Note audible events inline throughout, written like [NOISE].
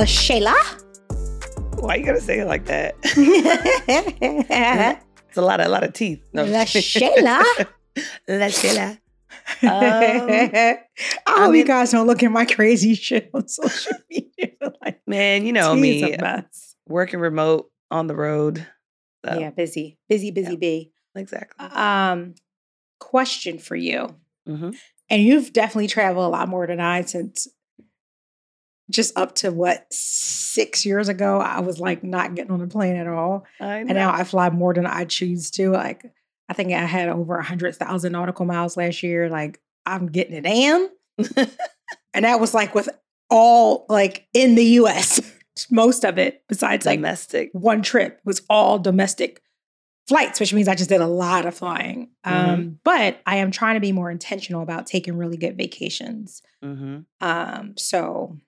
La Shayla. Why you gotta say it like that? [LAUGHS] it's a lot of a lot of teeth. No, [LAUGHS] La Shayla. La [LAUGHS] Sheila. I hope mean- you guys don't look at my crazy shit on social media. like, Man, you know me, working remote on the road. So, Yeah, busy, busy, busy, Yeah. bee. exactly. Um, question for you, hmm and you've definitely traveled a lot more than I since just up to what six years ago. I was like not getting on a plane at all, and now I fly more than I choose to. Like, I think I had over a hundred thousand nautical miles last year. Like, I'm getting it in. [LAUGHS] and that was like with all like in the US. [LAUGHS] Most of it, besides like Domestic. one trip, was all domestic flights, which means I just did a lot of flying. Um, but I am trying to be more intentional about taking really good vacations. hmm Um, so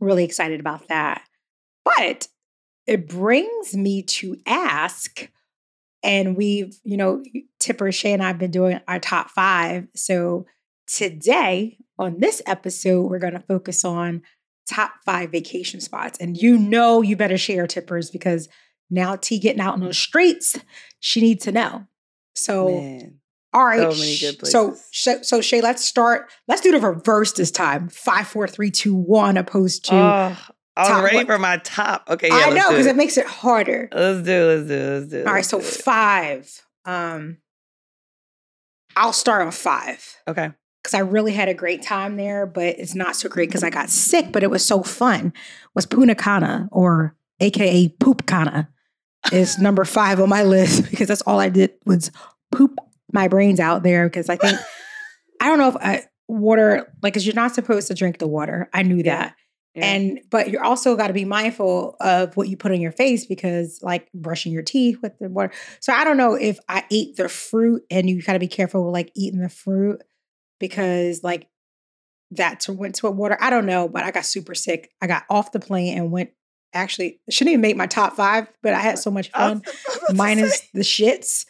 really excited about that. But it brings me to ask, and we've, you know, Tipper, Shay, and I've been doing our top five. So today on this episode, we're going to focus on top five vacation spots. And you know, you better share tippers because now T getting out in the streets, she needs to know. So, Man. All right. So many good sh- So, so, so Shay, let's start. Let's do the reverse this time. Five, four, three, two, one, opposed to. Oh, I was top ready for my top. Okay, yeah, I know because it. it makes it harder. Let's do. it, Let's do. it, Let's do. it, All right, so five. Um, I'll start on five okay. because I really had a great time there, but it's not so great because I got sick. But it was so fun. Was Punta Cana or AKA Poop Cana is number five on my [LAUGHS] list because that's all I did was poop my brains out there because I think [LAUGHS] I don't know if I, water like because you're not supposed to drink the water. I knew Yeah. that. Yeah. And but you're also got to be mindful of what you put on your face because like brushing your teeth with the water. So I don't know if I ate the fruit and you got to be careful with like eating the fruit because like that's went to a water. I don't know, but I got super sick. I got off the plane and went actually shouldn't even make my top 5, but I had so much fun I was about to minus the shits.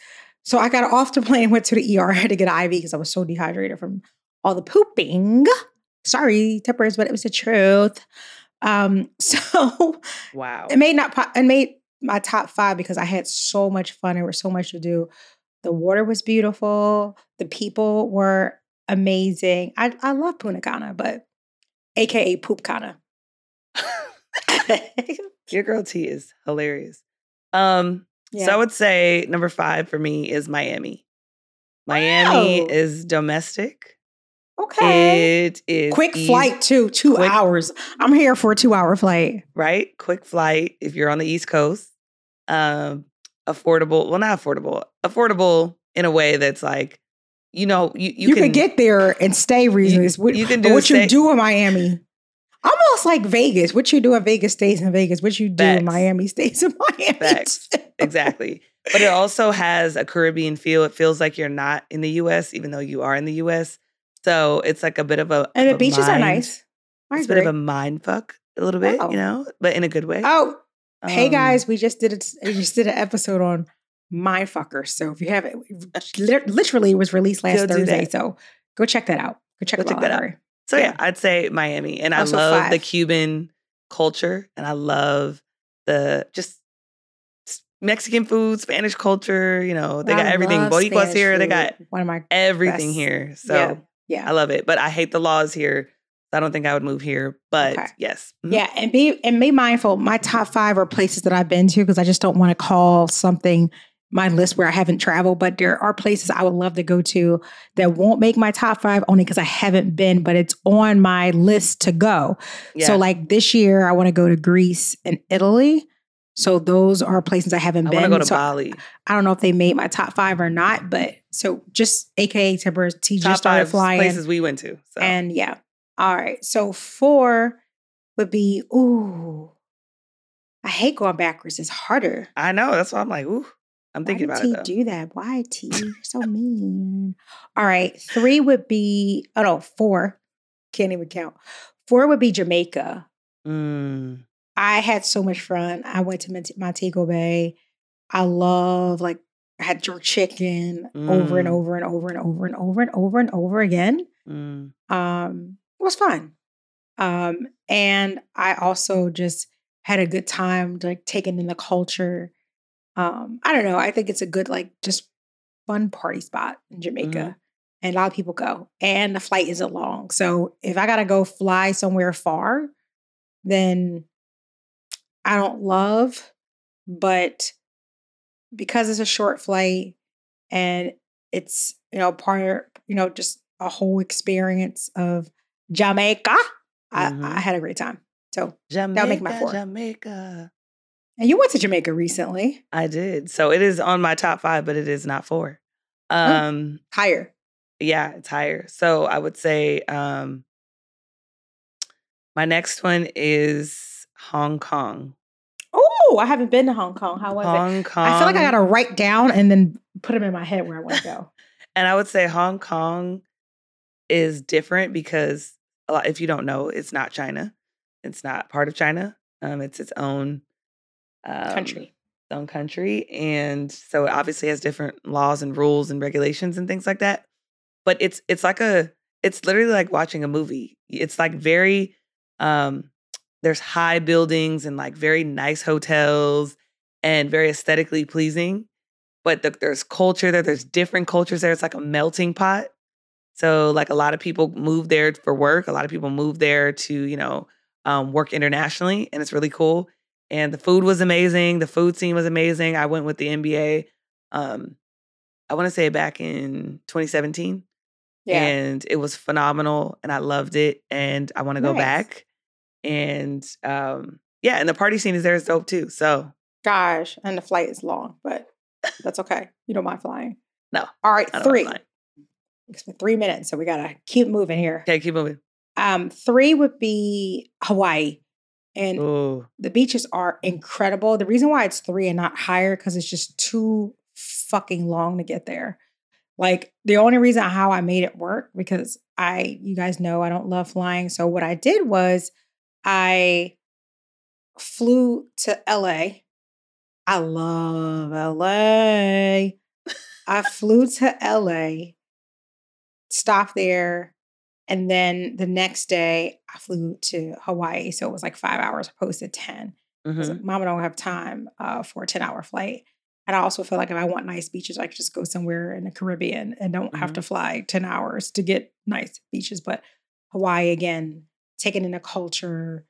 So I got off the plane, [LAUGHS] went to the ER, I [LAUGHS] had to get an IV because I was so dehydrated from all the pooping. Sorry, tippers, but it was the truth. Um, [LAUGHS] so Wow. it made not it made my top five because I had so much fun. There was so much to do. The water was beautiful. The people were amazing. I I love Punta Cana, but AKA Poop Cana. Your girl T is hilarious. Um, yeah. so I would say number five for me is Miami. Miami Wow. is domestic. okay. It is Quick easy- flight too, two quick- hours. I'm here for a two hour flight. right? Quick flight if you're on the East Coast. Um, affordable. Well, not affordable. Affordable in a way that's like, you know, you you, You, can can get there and stay reasonably. What, you can do what stay- you do in Miami. Almost like Vegas. What you do in Vegas stays in Vegas. What you do in Miami stays in [LAUGHS] Miami. Facts. exactly. But it also has a Caribbean feel. It feels like you're not in the U.S., even though you are in the U.S. So it's like a bit of a And of the beaches are nice. I It's a bit of a mind fuck, a little bit, Oh. you know, but in a good way. Oh, hey Um, guys, we just did it. We just did an episode on mindfuckers. So if you haven't, [LAUGHS] literally it was released last Thursday. So go check that out. Go check, Go check that out. So yeah, Yeah. I'd say Miami, and I Also love the. Cuban culture, and I love the just Mexican food, Spanish culture. You know, they got I everything. Boricuas Spanish here, they got one of my everything best- here. So yeah, yeah. I love it, but I hate the laws here. I don't think I would move here, but Okay. yes, Mhm. Yeah, and be and be mindful. My top five are places that I've been to because I just don't want to call something my list where I haven't traveled. But there are places I would love to go to that won't make my top five only because I haven't been, but it's on my list to go. yeah. So like this year, I want to go to Greece and Italy. So those are places I haven't I been. want to go to so Bali. I don't know if they made my top five or not, but so just AKA Timbers T just started flying. places we went to. So. And yeah. All right. So four would be, ooh, I hate going backwards. It's harder. I know that's why I'm like, ooh, I'm thinking Why about did it though. T do that? Why T? You're so mean. All right. Three would be, oh no, four. Can't even count. Four would be Jamaica. Mm, I had so much fun. I went to Mont- Montego Bay. I love like I had jerk chicken over and Mm. over and over and over and over and over and over again. mm. Um, it was fun. Um, and I also just had a good time like taking in the culture. Um, I don't know. I think it's a good, like, just fun party spot in Jamaica. Mhm. And a lot of people go. And the flight isn't long. So if I gotta go fly somewhere far, then I don't love, but because it's a short flight and it's, you know, part, you know, just a whole experience of Jamaica, I, Mhm. I had a great time. So, Jamaica, make my four. Jamaica. And you went to Jamaica recently, I did. So it is on my top five, but it is not four. Oh. Um, higher. yeah, it's higher. So I would say um my next one is Hong Kong. Oh, I haven't been to Hong Kong. How was it? Hong Kong. I feel like I gotta write down and then put them in my head where I want to go. [LAUGHS] And I would say Hong Kong is different because a lot, if you don't know, it's not China. It's not part of China. Um, it's its own um, Country. own country, and so it obviously has different laws and rules and regulations and things like that. But it's it's like a it's literally like watching a movie. It's like very um, there's high buildings and like very nice hotels and very aesthetically pleasing but the, there's culture there. There's different cultures there. It's like a melting pot. So like a lot of people move there for work. A lot of people move there to you know um, work internationally, and it's really cool. And the food was amazing. The food scene was amazing. I went with the NBA. Um, I want to say back in 2017, Yeah. and it was phenomenal, and I loved it, and I want to go Nice. back. And um, yeah, and the party scene is there is dope too. So Gosh, and the flight is long, but that's okay. You don't mind flying. No, All right, three. It's been three minutes, so we gotta keep moving here. Okay, keep moving. Um, three would be Hawaii. And Ooh, the beaches are incredible. The reason why it's three and not higher, because it's just too fucking long to get there. Like the only reason how I made it work, because I, you guys know I don't love flying. So what I did was I flew to LA. I love LA. I flew to LA, stopped there, and then the next day I flew to Hawaii. So it was like five hours opposed to 10. 'Cause mhm. Mama don't have time uh, for a 10 hour flight. And I also feel like if I want nice beaches, I could just go somewhere in the Caribbean and don't have Mhm. to fly 10 hours to get nice beaches. But Hawaii, again, taking in the culture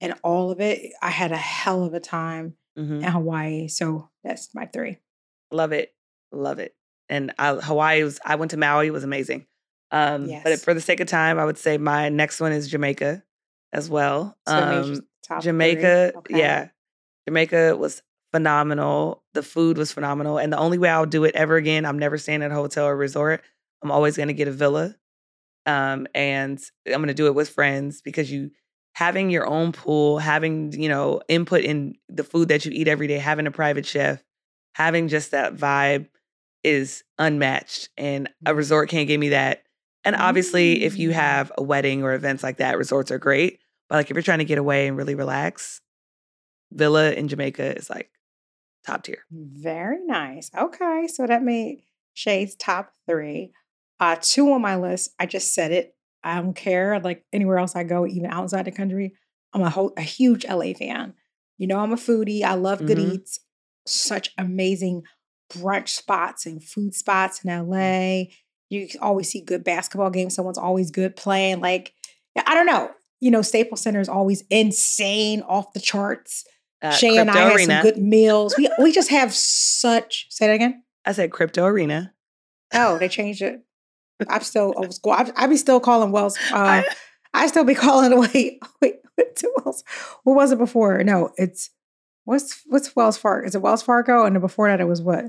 and all of it, I had a hell of a time Mhm. in Hawaii. So that's my three. Love it. Love it. And I, Hawaii was, I went to Maui, it was amazing. Um, But for the sake of time, I would say my next one is Jamaica as well. So that made you Um. Jamaica, Okay. yeah. Jamaica was phenomenal. The food was phenomenal. And the only way I'll do it ever again, I'm never staying at a hotel or resort. I'm always going to get a villa. Um, and I'm going to do it with friends because you having your own pool, having, you know, input in the food that you eat every day, having a private chef, having just that vibe is unmatched. And a resort can't give me that. And obviously, if you Mm. have a wedding or events like that, resorts are great. But like if you're trying to get away and really relax, villa in Jamaica is like top tier. Very nice. Okay. So that made Shay's top three. Uh, two on my list. I just said it. I don't care. Like anywhere else I go, even outside the country, I'm a, whole, a huge LA fan. You know, I'm a foodie. I love good Mhm. eats. Such amazing brunch spots and food spots in LA. You always see good basketball games. Someone's always good playing. Like, I don't know. You know, Staples Center is always insane, off the charts. Uh, Shay and I had some good meals. We we just have such. Say that again. I said Crypto Arena. Oh, they changed it. I'm still old school. I, I be still calling Wells. [LAUGHS] Uh, I- still be calling. [LAUGHS] Wait, wait, it Wells? What was it before? No, it's what's what's Wells Fargo? Is it Wells Fargo? And before that, it was what?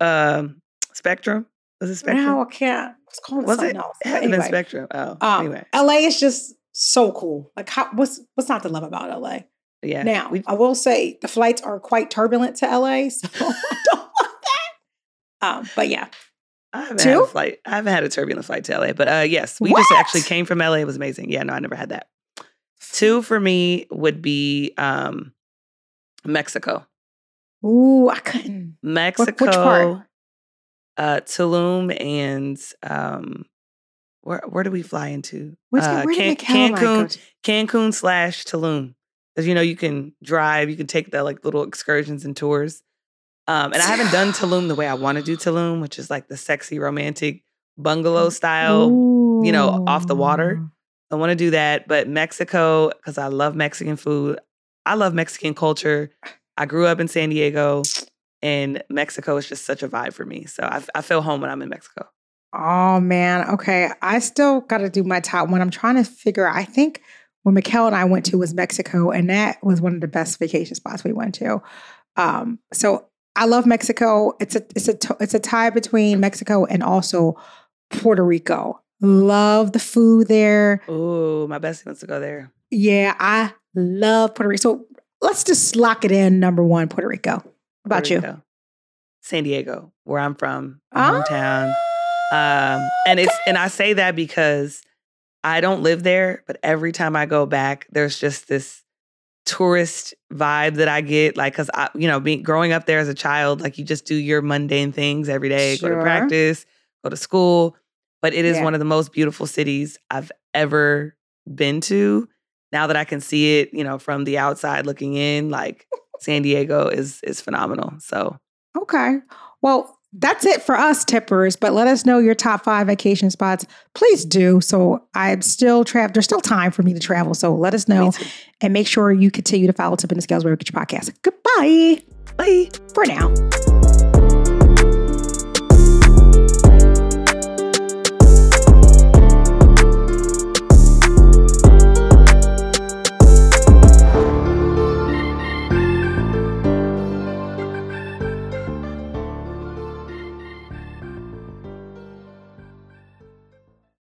um, Spectrum. Was it Spectrum? Now I can't. What's calling Was something it? else? But had to been anyway, Spectrum. Oh, um, anyway. LA is just so cool. Like, how, what's what's not to love about LA? Yeah. Now, we- I will say the flights are quite turbulent to LA, [LAUGHS] so I don't want that. Um, but yeah, I haven't had a Two? flight. I haven't had a turbulent flight to LA, but uh, yes, we just actually came from LA. It was amazing. Yeah, no, I never had that. Two for me would be um, Mexico. Ooh, I couldn't. Mexico? Uh, Tulum, and um, where where do we fly into? Which, Uh, Can- Cancun, Cancun, slash Tulum, because you know you can drive, you can take the like little excursions and tours. Um, and I haven't done Tulum the way I want to do Tulum, which is like the sexy romantic bungalow style. you know, off the water. I want to do that, but Mexico because I love Mexican food. I love Mexican culture. I grew up in San Diego, and Mexico is just such a vibe for me. So I, I feel home when I'm in Mexico. Oh man. Okay. I still got to do my top one. I'm trying to figure. I think when Mikkel and I went to was Mexico, and that was one of the best vacation spots we went to. Um, so I love Mexico. It's a it's a it's a tie between Mexico and also Puerto Rico. Love the food there. Oh, my bestie wants to go there. Yeah, I love Puerto Rico. So let's just lock it in. Number one, Puerto Rico. About Puerto you? Rico. San Diego, where I'm from, my Ah, hometown. Um, and it's and I say that because I don't live there, but every time I go back, there's just this tourist vibe that I get. Like, cause I, you know, being growing up there as a child, like you just do your mundane things every day, go to practice, go to school. But it is Yeah. one of the most beautiful cities I've ever been to. Now that I can see it, you know, from the outside looking in, like San Diego is is phenomenal. So Okay. Well, that's it for us tippers, but let us know your top five vacation spots. Please do. So I'm still travel. There's still time for me to travel. So let us know and make sure you continue to follow Tipping the Scales where we get your podcast. Goodbye Bye. for now.